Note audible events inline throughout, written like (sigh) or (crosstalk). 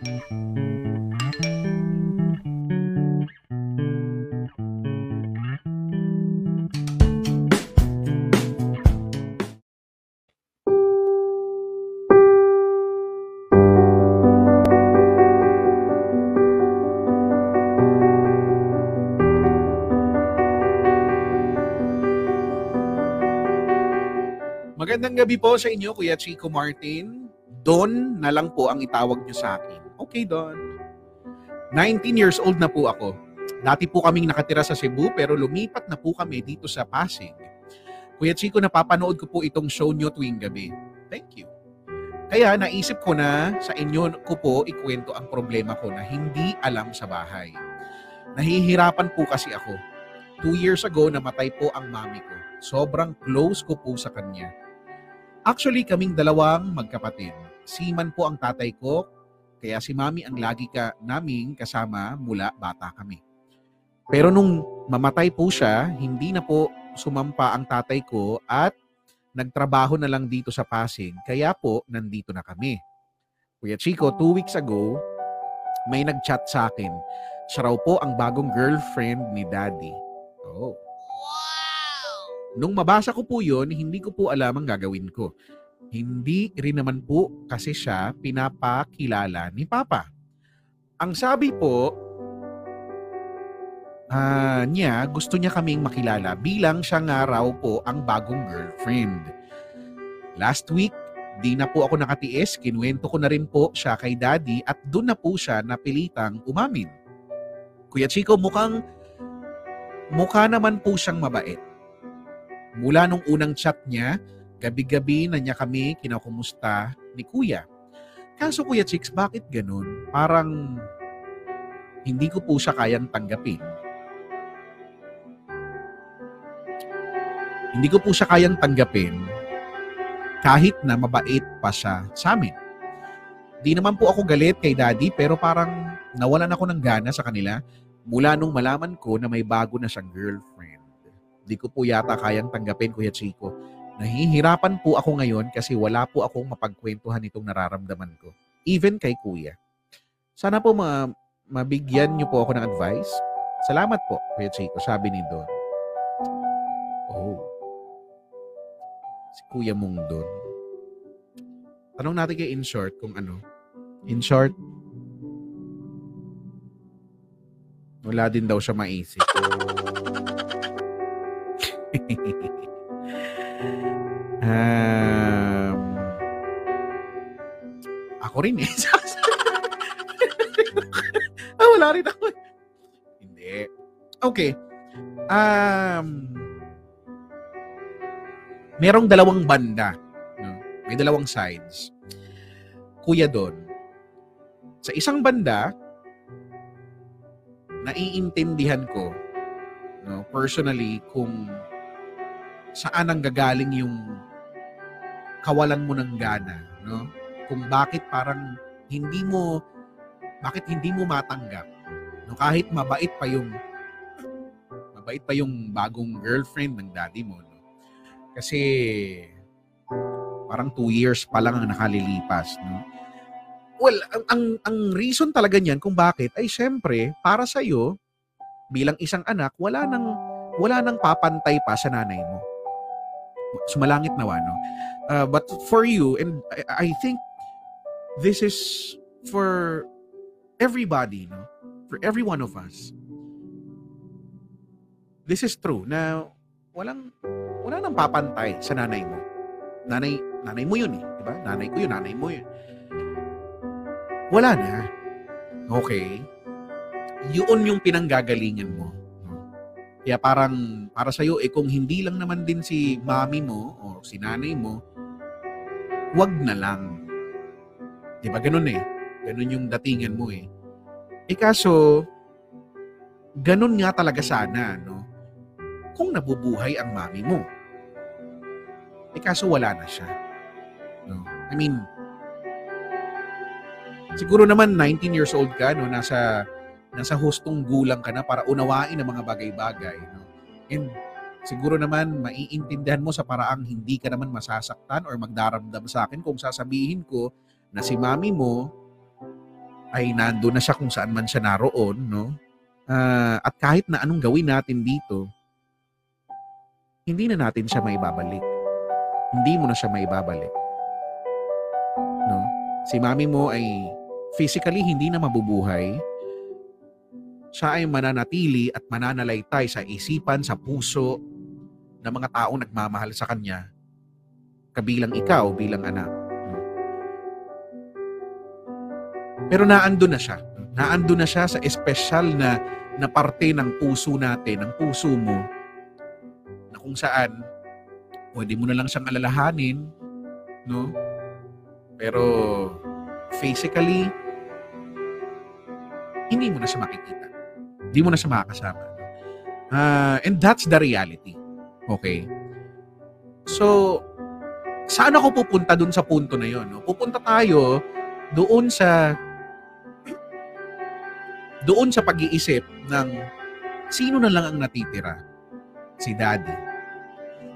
Magandang gabi po sa inyo, Kuya Chico Martin. Don na lang po ang itawag niyo sa akin. Okay, Don. 19 years old na po ako. Dati po kaming nakatira sa Cebu pero lumipat na po kami dito sa Pasig. Kuya Chico, napapanood ko po itong show niyo tuwing gabi. Thank you. Kaya naisip ko na sa inyo ko po ikwento ang problema ko na hindi alam sa bahay. Nahihirapan po kasi ako. Two years ago, namatay po ang mami ko. Sobrang close ko po sa kanya. Actually, kaming dalawang magkapatid. Siman po ang tatay ko, kaya si mami ang lagi ka naming kasama mula bata kami. Pero nung mamatay po siya, hindi na po sumampa ang tatay ko at nagtrabaho na lang dito sa Pasig. Kaya po, nandito na kami. Kuya Chico, two weeks ago, may nag-chat sa akin. Siya raw po ang bagong girlfriend ni Daddy. Oh. Nung mabasa ko po yun, hindi ko po alam ang gagawin ko. Hindi rin naman po kasi siya pinapakilala ni Papa. Ang sabi po ah, niya, gusto niya kaming makilala bilang siya nga raw po ang bagong girlfriend. Last week, di na po ako nakatiis, kinuwento ko na rin po siya kay daddy at doon na po siya napilitang umamin. Kuya Chico, mukhang mukha naman po siyang mabait. Mula nung unang chat niya, gabi-gabi na niya kami kinakumusta ni Kuya. Kaso Kuya Chicks, bakit ganun? Parang hindi ko po siya kayang tanggapin. Hindi ko po siya kayang tanggapin kahit na mabait pa siya sa amin. Di naman po ako galit kay daddy pero parang nawalan ako ng gana sa kanila mula nung malaman ko na may bago na siyang girlfriend. Di ko po yata kayang tanggapin, Kuya Chico. Nahihirapan po ako ngayon kasi wala po akong mapagkwentuhan itong nararamdaman ko. Even kay Kuya. Sana po ma mabigyan niyo po ako ng advice. Salamat po, Kuya Chico, sabi ni Don. Oh. Si Kuya mong Don. Tanong natin kay in short kung ano. In short, wala din daw siya maisip. (laughs) um, ako rin eh. ah, wala rin ako. Hindi. Okay. Um, merong dalawang banda. No? May dalawang sides. Kuya doon. Sa isang banda, naiintindihan ko no, personally kung saan ang gagaling yung kawalan mo ng gana, no? Kung bakit parang hindi mo bakit hindi mo matanggap. No, kahit mabait pa yung mabait pa yung bagong girlfriend ng daddy mo, no? Kasi parang two years pa lang ang nakalilipas, no? Well, ang, ang, ang reason talaga niyan kung bakit ay syempre para sa iyo bilang isang anak, wala nang wala nang papantay pa sa nanay mo. Sumalangit nawa, no? Uh, but for you, and I, I think this is for everybody, no? For every one of us. This is true na walang wala nang papantay sa nanay mo. Nanay, nanay mo yun eh, di ba? Nanay ko yun, nanay mo yun. Wala na. Okay? Yun yung pinanggagalingan mo. Kaya parang para sa'yo, eh kung hindi lang naman din si mami mo o si nanay mo, wag na lang. Di ba? Ganun eh. Ganun yung datingan mo eh. Eh kaso, ganun nga talaga sana, no? Kung nabubuhay ang mami mo. Eh kaso wala na siya. No? I mean, siguro naman 19 years old ka, no? Nasa nasa hustong gulang ka na para unawain ang mga bagay-bagay. No? And siguro naman maiintindihan mo sa paraang hindi ka naman masasaktan or magdaramdam sa akin kung sasabihin ko na si mami mo ay nando na siya kung saan man siya naroon, no? Ah, at kahit na anong gawin natin dito, hindi na natin siya maibabalik. Hindi mo na siya maibabalik. No? Si mami mo ay physically hindi na mabubuhay. Siya ay mananatili at mananalaytay sa isipan, sa puso ng mga taong nagmamahal sa kanya kabilang ikaw bilang anak. Pero naando na siya. Naando na siya sa espesyal na na parte ng puso natin, ng puso mo, na kung saan pwede mo na lang siyang alalahanin, no? Pero physically, hindi mo na siya makikita. Hindi mo na siya makakasama. Uh, and that's the reality. Okay? So, saan ako pupunta dun sa punto na yon? No? Pupunta tayo doon sa doon sa pag-iisip ng sino na lang ang natitira? Si daddy.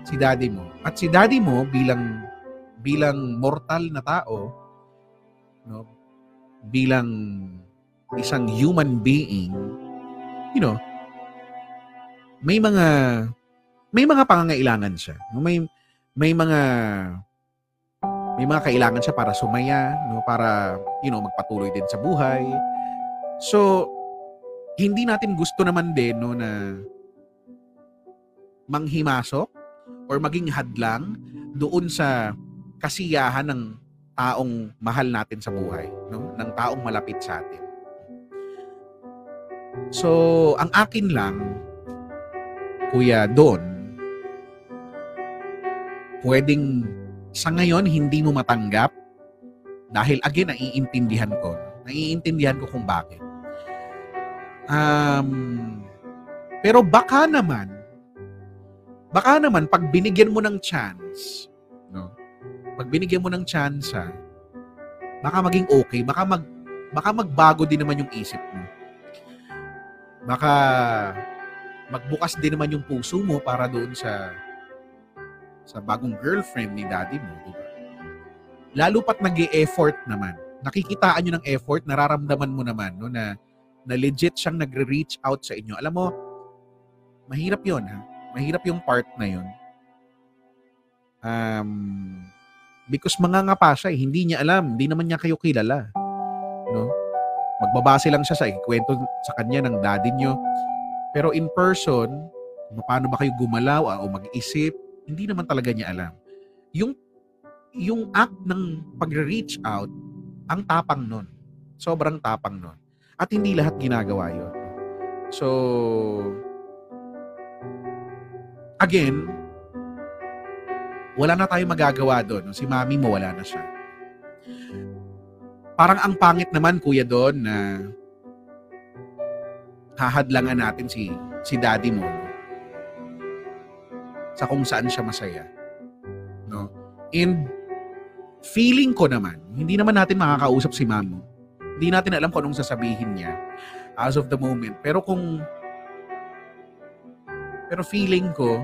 Si daddy mo. At si daddy mo bilang bilang mortal na tao, no, bilang isang human being, you know, may mga may mga pangangailangan siya. May may mga may mga kailangan siya para sumaya, no, para you know, magpatuloy din sa buhay. So, hindi natin gusto naman din no na manghimasok or maging hadlang doon sa kasiyahan ng taong mahal natin sa buhay, no? ng taong malapit sa atin. So, ang akin lang, Kuya Don, pwedeng sa ngayon hindi mo matanggap dahil again, naiintindihan ko. Naiintindihan ko kung bakit. Um, pero baka naman, baka naman pag binigyan mo ng chance, no? Pag binigyan mo ng chance, baka maging okay, baka mag baka magbago din naman yung isip mo. Baka magbukas din naman yung puso mo para doon sa sa bagong girlfriend ni daddy mo, di ba? Lalo pat nag effort naman. Nakikitaan nyo ng effort, nararamdaman mo naman no, na na legit siyang nagre-reach out sa inyo. Alam mo, mahirap yon ha. Mahirap yung part na yon. Um, because mga nga pa siya, eh, hindi niya alam, hindi naman niya kayo kilala. No? Magbabase lang siya sa ikwento sa kanya ng daddy niyo. Pero in person, paano ba kayo gumalaw o mag-isip, hindi naman talaga niya alam. Yung yung act ng pagre-reach out, ang tapang nun. Sobrang tapang nun. At hindi lahat ginagawa yon. So, again, wala na tayong magagawa doon. Si mami mo, wala na siya. Parang ang pangit naman, kuya, doon na hahadlangan natin si si daddy mo sa kung saan siya masaya. No? And feeling ko naman, hindi naman natin makakausap si mami hindi natin alam kung anong sasabihin niya as of the moment. Pero kung pero feeling ko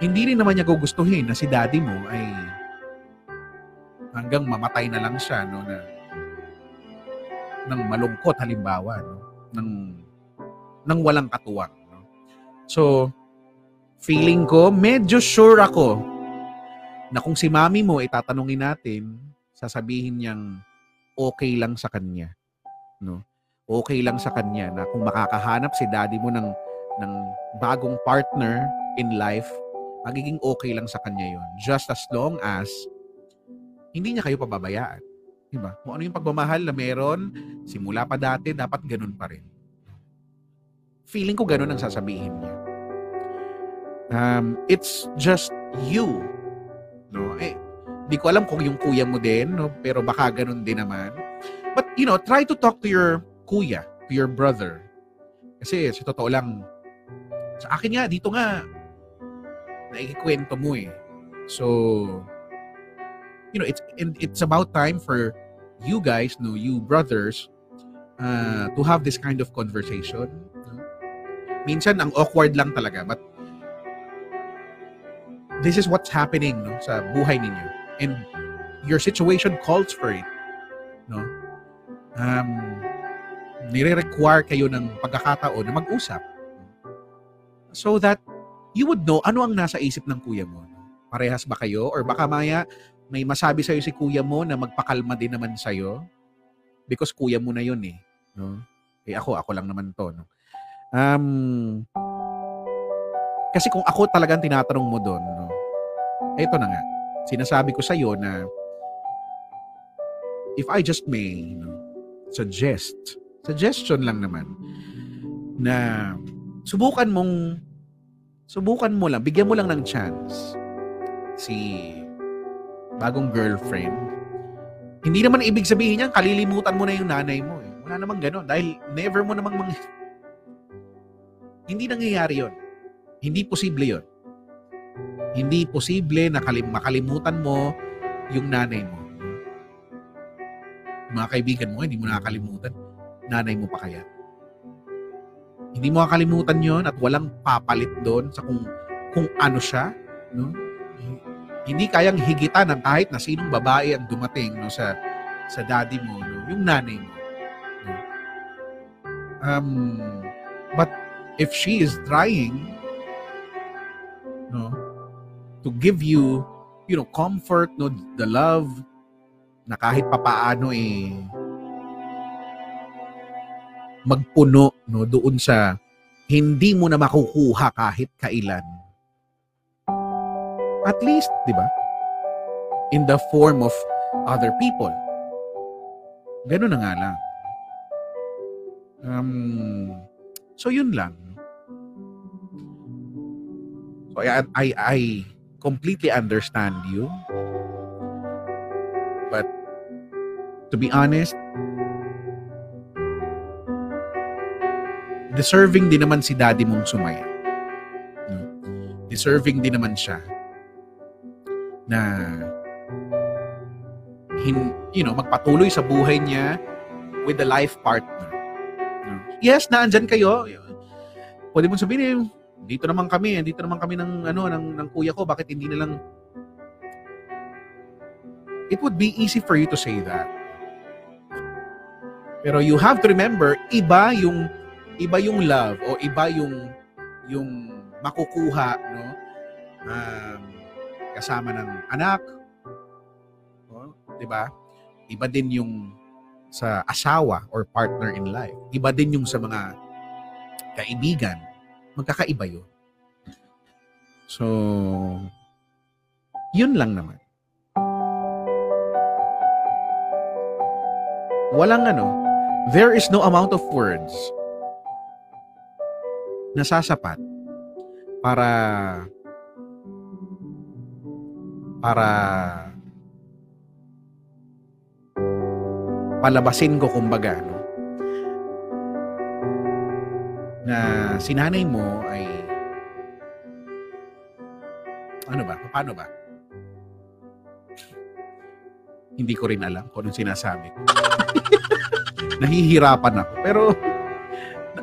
hindi rin naman niya gugustuhin na si daddy mo ay hanggang mamatay na lang siya no na ng malungkot halimbawa no ng ng walang katuwang no so feeling ko medyo sure ako na kung si mami mo itatanungin natin sasabihin niyang okay lang sa kanya. No? Okay lang sa kanya na kung makakahanap si daddy mo ng, ng bagong partner in life, magiging okay lang sa kanya yon Just as long as hindi niya kayo pababayaan. Diba? Kung ano yung pagmamahal na meron, simula pa dati, dapat ganun pa rin. Feeling ko ganun ang sasabihin niya. Um, it's just you. No? Eh, Di ko alam kung yung kuya mo din, no? pero baka ganun din naman. But, you know, try to talk to your kuya, to your brother. Kasi sa totoo lang, sa akin nga, dito nga, naikikwento mo eh. So, you know, it's it's about time for you guys, no, you brothers, uh, to have this kind of conversation. Minsan, ang awkward lang talaga, but this is what's happening no, sa buhay ninyo and your situation calls for it. No? um, nire-require kayo ng pagkakataon na mag-usap. So that you would know ano ang nasa isip ng kuya mo. Parehas ba kayo? Or baka maya may masabi sa'yo si kuya mo na magpakalma din naman sa'yo? Because kuya mo na yun eh. No? Eh ako, ako lang naman to. No? Um, kasi kung ako talagang tinatanong mo doon, no, eto na nga, sinasabi ko sa'yo na if I just may no, suggest, suggestion lang naman, na subukan mong, subukan mo lang, bigyan mo lang ng chance si bagong girlfriend. Hindi naman ibig sabihin niyan, kalilimutan mo na yung nanay mo. Eh. Wala namang ganon. Dahil never mo namang mang... Hindi nangyayari yon. Hindi posible yon. Hindi posible na kalim- makalimutan mo yung nanay mo. Mga kaibigan mo, hindi mo nakakalimutan. Nanay mo pa kaya. Hindi mo makakalimutan yon at walang papalit doon sa kung kung ano siya, no? Hindi kayang higitan ng kahit na sinong babae ang dumating no sa sa daddy mo, no? yung nanay mo. No? Um, but if she is trying no to give you you know comfort no the love na kahit papaano eh magpuno no doon sa hindi mo na makukuha kahit kailan at least di ba? In the form of other people. Ganun na nga lang. Um so yun lang. So I, I, I completely understand you. But to be honest deserving din naman si daddy mong sumaya. Deserving din naman siya na hin, you know, magpatuloy sa buhay niya with the life partner. Yes, naandyan kayo. Pwede mong sabihin, eh, dito naman kami, dito naman kami ng ano ng, ng kuya ko, bakit hindi na lang It would be easy for you to say that. Pero you have to remember, iba yung iba yung love o iba yung yung makukuha no um, kasama ng anak. No? 'di ba iba din yung sa asawa or partner in life. Iba din yung sa mga kaibigan. Magkakaiba yun. So yun lang naman. Walang ano there is no amount of words nasasapat para para palabasin ko kumbaga no na si nanay mo ay ano ba? Paano ba? Hindi ko rin alam kung anong sinasabi ko. (laughs) Nahihirapan ako. Pero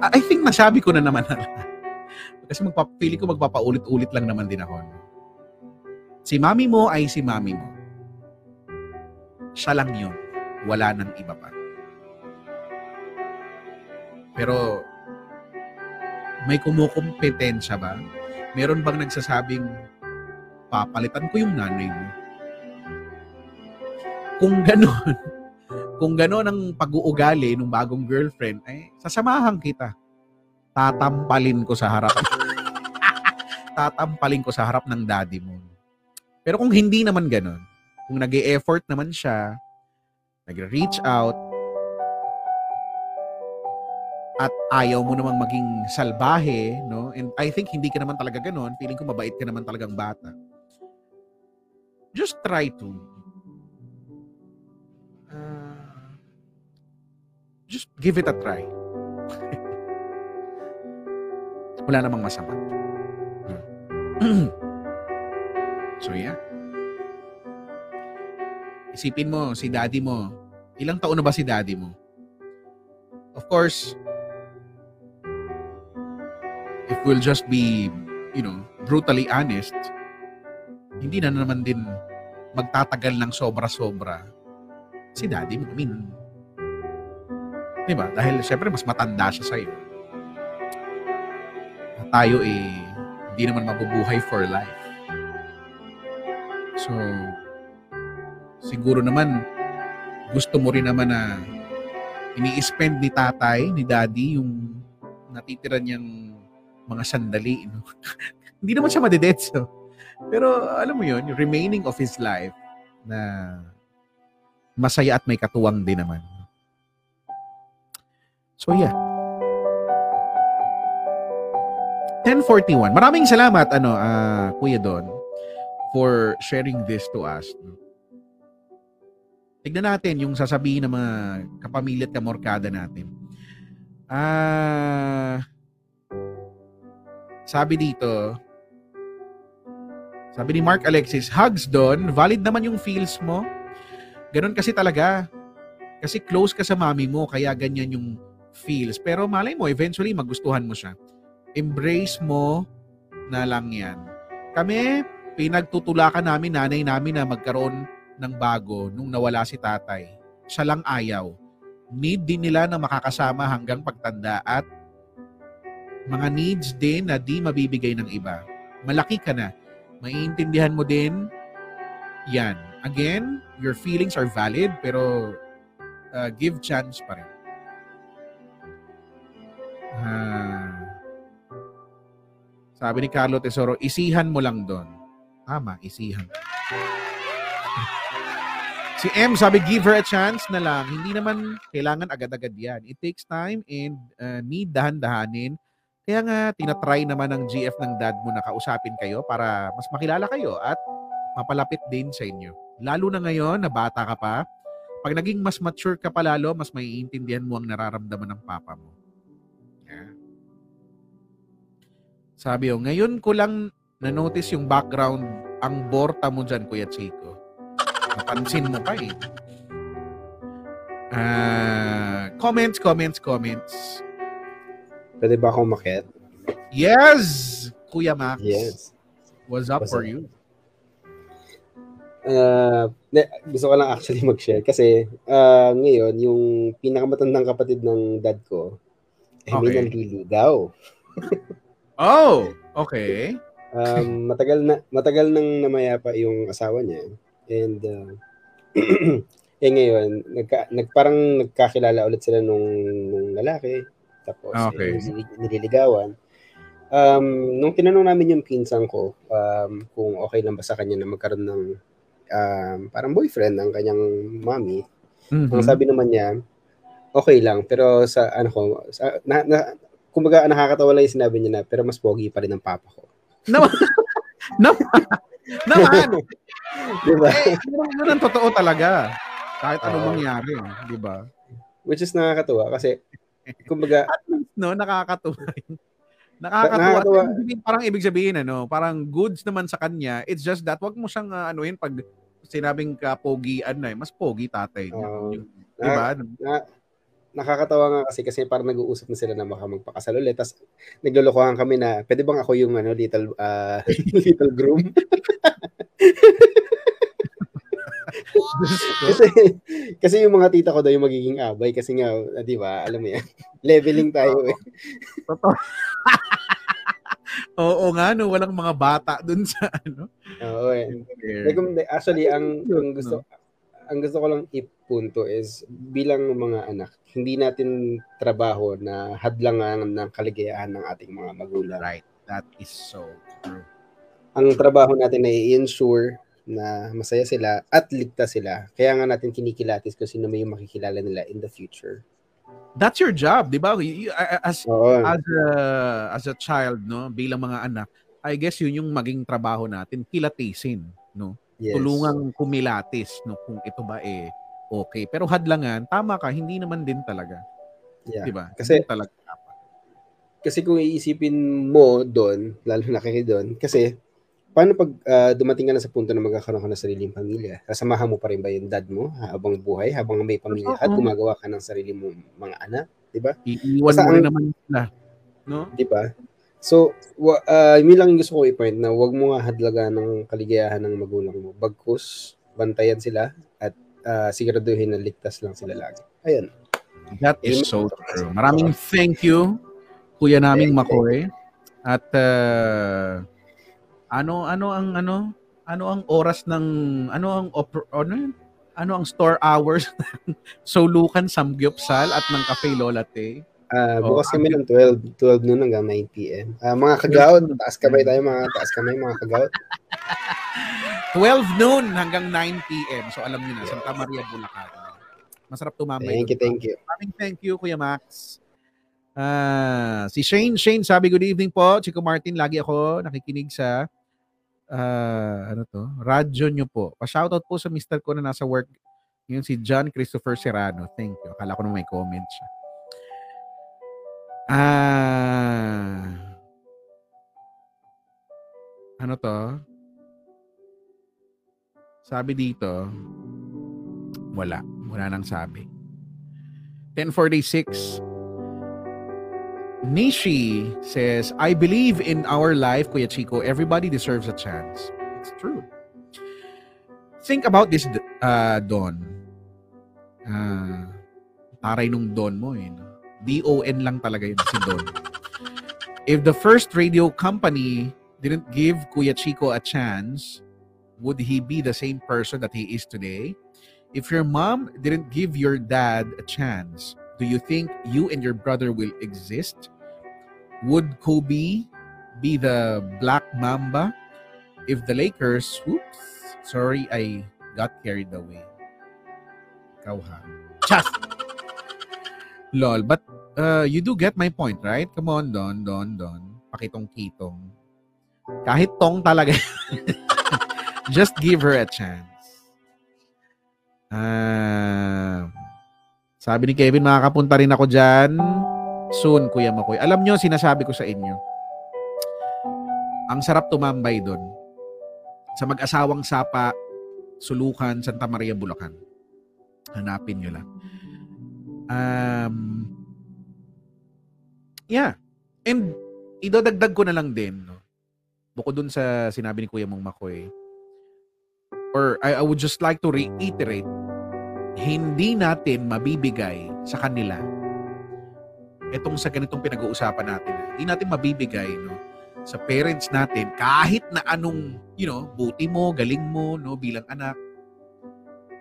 I think nasabi ko na naman. (laughs) Kasi magpapili ko magpapaulit-ulit lang naman din ako. Si mami mo ay si mami mo. Siya lang yun. Wala nang iba pa. Pero may kumukompetensya ba? Meron bang nagsasabing papalitan ko yung nanay mo? Kung ganon, (laughs) kung gano'n ang pag-uugali ng bagong girlfriend, ay sasamahan kita. Tatampalin ko sa harap. (laughs) Tatampalin ko sa harap ng daddy mo. Pero kung hindi naman gano'n, kung nag effort naman siya, nag-reach out, at ayaw mo namang maging salbahe, no? And I think hindi ka naman talaga gano'n. Feeling ko mabait ka naman talagang bata. Just try to just give it a try. (laughs) Wala namang masama. (clears throat) so yeah. Isipin mo, si daddy mo, ilang taon na ba si daddy mo? Of course, if we'll just be, you know, brutally honest, hindi na naman din magtatagal ng sobra-sobra si daddy mo. I mean, Di ba? Dahil syempre mas matanda siya sa'yo. Tayo eh, hindi naman mabubuhay for life. So, siguro naman, gusto mo rin naman na ini-spend ni tatay, ni daddy, yung natitira niyang mga sandali. No? (laughs) hindi naman siya madedetso. Pero alam mo yun, remaining of his life na masaya at may katuwang din naman. So yeah. 1041. Maraming salamat ano uh, Kuya Don for sharing this to us. Tignan natin yung sasabihin ng mga kapamilya at kamorkada natin. Ah sabi dito, sabi ni Mark Alexis, hugs Don, valid naman yung feels mo. Ganon kasi talaga. Kasi close ka sa mami mo, kaya ganyan yung feels. Pero malay mo, eventually magustuhan mo siya embrace mo na lang yan. Kami, pinagtutulakan namin nanay namin na magkaroon ng bago nung nawala si tatay. Siya lang ayaw. Need din nila na makakasama hanggang pagtanda at mga needs din na di mabibigay ng iba. Malaki ka na. Maiintindihan mo din yan. Again, your feelings are valid pero uh, give chance pa rin. Uh, sabi ni Carlo Tesoro, isihan mo lang doon. Tama, isihan. Si M sabi, give her a chance na lang. Hindi naman kailangan agad-agad yan. It takes time and uh, need dahan-dahanin. Kaya nga, tinatry naman ng GF ng dad mo na kausapin kayo para mas makilala kayo at mapalapit din sa inyo. Lalo na ngayon na bata ka pa, pag naging mas mature ka pa lalo, mas maiintindihan mo ang nararamdaman ng papa mo. Sabi ko, ngayon ko lang na-notice yung background ang borta mo dyan, Kuya Chico. Napansin mo pa eh. Uh, comments, comments, comments. Pwede ba akong makit? Yes! Kuya Max. Yes. What's up What's for up? you? Uh, gusto ko lang actually mag-share kasi uh, ngayon, yung pinakamatandang kapatid ng dad ko, eh, okay. may nanliligaw. (laughs) Oh, okay. Um, (laughs) matagal na matagal nang namayapa yung asawa niya. And uh, (clears throat) eh ngayon, nagka, nag, parang nagkakilala ulit sila nung, nung lalaki. Tapos okay. eh, nililigawan. Um, nung tinanong namin yung pinsan ko um, kung okay lang ba sa kanya na magkaroon ng um, parang boyfriend ng kanyang mommy, mm-hmm. ang sabi naman niya, okay lang. Pero sa ano ko, sa, na, na, kumbaga nakakatawa lang yung sinabi niya na, pero mas pogi pa rin ang papa ko. Naman. naman. naman. diba? Eh, yun ang totoo talaga. Kahit anong uh, mangyari, di ba? Which is nakakatawa kasi kumbaga (laughs) at least no nakakatuwa. nakakatuwa. nakakatuwa. Parang ibig sabihin ano, parang goods naman sa kanya. It's just that wag mo siyang uh, anuhin pag sinabing ka pogian na eh, mas pogi tatay niya. Uh, yung, na, diba? Na, nakakatawa nga kasi kasi parang nag-uusap na sila na baka magpakasal ulit. Tapos naglolokohan kami na, pwede bang ako yung ano, little, uh, (laughs) little groom? (laughs) kasi, kasi yung mga tita ko daw yung magiging abay kasi nga, uh, di ba, alam mo yan, (laughs) leveling tayo eh. Oo nga, no, walang mga bata dun sa ano. Oo eh. Actually, ang, ang gusto, ang gusto ko lang ipunto is bilang mga anak, hindi natin trabaho na hadlangan ng kaligayahan ng ating mga magulang. Right. That is so true. Ang trabaho natin ay i-ensure na masaya sila at ligtas sila. Kaya nga natin kinikilatis kung sino may makikilala nila in the future. That's your job, 'di ba? As Oo. as a as a child, no, bilang mga anak, I guess yun yung maging trabaho natin, kilatisin, no? Yes. Tulungang kumilatis no kung ito ba eh okay. Pero hadlangan, tama ka, hindi naman din talaga. Yeah. 'Di ba? Kasi hindi talaga Kasi kung iisipin mo doon, lalo na kay doon, kasi paano pag uh, dumating ka na sa punto na magkakaroon ka ng sariling pamilya? Kasamahan mo pa rin ba yung dad mo habang buhay, habang may pamilya at gumagawa ka ng sarili mong mga anak, 'di ba? Iiwan mo rin naman sila, no? 'Di ba? So, uh, yun lang gusto ko i-point na wag mo nga hadlaga ng kaligayahan ng magulang mo. Bagkus, bantayan sila at uh, siguraduhin na ligtas lang sila lagi. Ayun. That is so true. Maraming thank you, kuya naming Makoy. At uh, ano ano ang ano ano ang oras ng ano ang oper, ano yun? ano ang store hours (laughs) ng Solukan Samgyupsal at ng Cafe Lola Te? Ah, Oh, bukas kami ng 12, 12 noon hanggang 9 p.m. Ah, mga kagaot, taas kamay tayo mga taas kamay mga kagaot. (laughs) 12 noon hanggang 9 p.m. So alam niyo na, Santa Maria, Bulacan. Masarap tumambay. Thank you, thank you. Maraming thank you, Kuya Max. Ah, si Shane, Shane sabi good evening po. Chico Martin, lagi ako nakikinig sa ah, ano to? Radyo nyo po. Pa-shoutout po sa mister ko na nasa work. Yun si John Christopher Serrano. Thank you. Akala ko na may comment siya. Ah. Ano to? Sabi dito, wala. Wala nang sabi. 1046. Nishi says, I believe in our life, Kuya Chico, everybody deserves a chance. It's true. Think about this, uh, Don. Uh, taray nung Don mo eh. D-O-N lang talaga yun si Don. If the first radio company didn't give Kuya Chico a chance, would he be the same person that he is today? If your mom didn't give your dad a chance, do you think you and your brother will exist? Would Kobe be the Black Mamba? If the Lakers, whoops, sorry, I got carried away. Ikaw ha. Chas! Lol, but uh, you do get my point, right? Come on, Don, Don, Don. Pakitong-kitong. Kahit tong talaga. (laughs) Just give her a chance. Ah, sabi ni Kevin, makakapunta rin ako dyan. Soon, Kuya Makoy. Alam nyo, sinasabi ko sa inyo, ang sarap tumambay doon. Sa mag-asawang sapa, Sulukan, Santa Maria, Bulacan. Hanapin nyo lang. Um, yeah. And idodagdag ko na lang din, no? bukod dun sa sinabi ni Kuya Mong Makoy, or I, I would just like to reiterate, hindi natin mabibigay sa kanila itong sa ganitong pinag-uusapan natin. Hindi natin mabibigay no, sa parents natin kahit na anong, you know, buti mo, galing mo, no, bilang anak.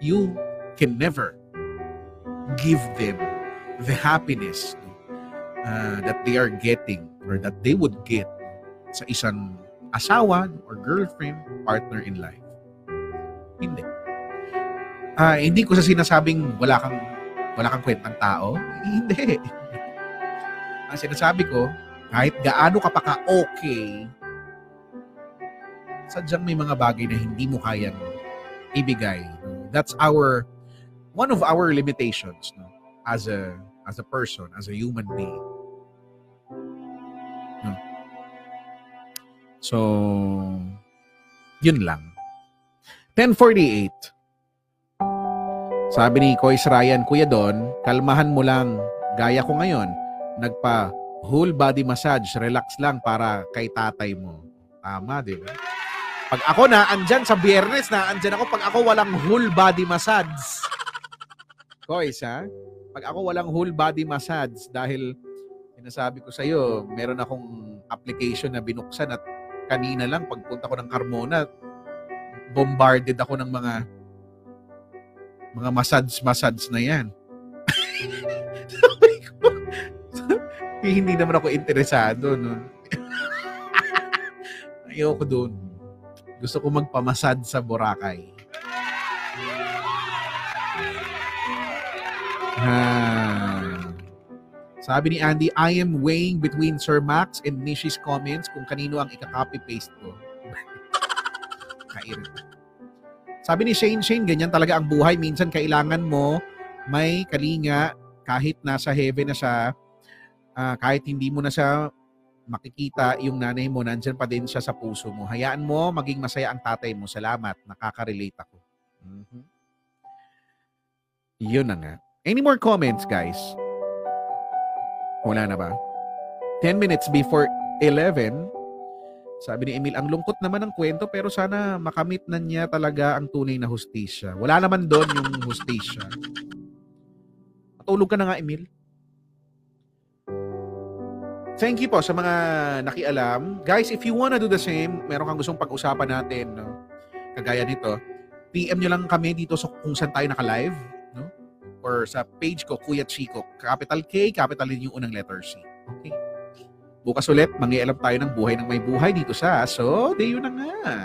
You can never give them the happiness uh, that they are getting or that they would get sa isang asawa or girlfriend, partner in life. Hindi. Ah, hindi ko sa sinasabing wala kang wala kang kwentang tao. Hindi. (laughs) Ang sinasabi ko, kahit gaano ka pa ka-okay, sadyang may mga bagay na hindi mo kayang ibigay. That's our one of our limitations no? as a as a person, as a human being. So, yun lang. 1048. Sabi ni Kois Ryan, Kuya Don, kalmahan mo lang. Gaya ko ngayon, nagpa whole body massage, relax lang para kay tatay mo. Tama, di ba? Pag ako na, andyan sa biyernes na, andyan ako pag ako walang whole body massage. Kois, ha? Pag ako walang whole body massage dahil sinasabi ko sa'yo, meron akong application na binuksan at kanina lang pagpunta ko ng Carmona, bombarded ako ng mga mga massage-massage na yan. (laughs) Sabi hindi naman ako interesado. No? (laughs) Ayoko doon. Gusto ko magpamasad sa Boracay. Ah. Sabi ni Andy, I am weighing between Sir Max and Nishi's comments kung kanino ang ika-copy-paste ko. (laughs) Kairit. Sabi ni Shane, Shane, ganyan talaga ang buhay. Minsan kailangan mo may kalinga kahit nasa heaven na siya, ah, kahit hindi mo na siya makikita yung nanay mo, nandyan pa din siya sa puso mo. Hayaan mo, maging masaya ang tatay mo. Salamat, nakaka-relate ako. Mhm. Yun na nga. Any more comments, guys? Wala na ba? 10 minutes before 11, sabi ni Emil, ang lungkot naman ng kwento pero sana makamit na niya talaga ang tunay na hustisya. Wala naman doon yung hustisya. Matulog ka na nga, Emil. Thank you po sa mga nakialam. Guys, if you wanna do the same, meron kang gustong pag-usapan natin, no? Kagaya nito, PM nyo lang kami dito sa kung saan tayo naka-live? Or sa page ko, Kuya Chico. Capital K, capital N yung unang letter C. Okay? Bukas ulit, mangialam tayo ng buhay ng may buhay dito sa So, de na nga.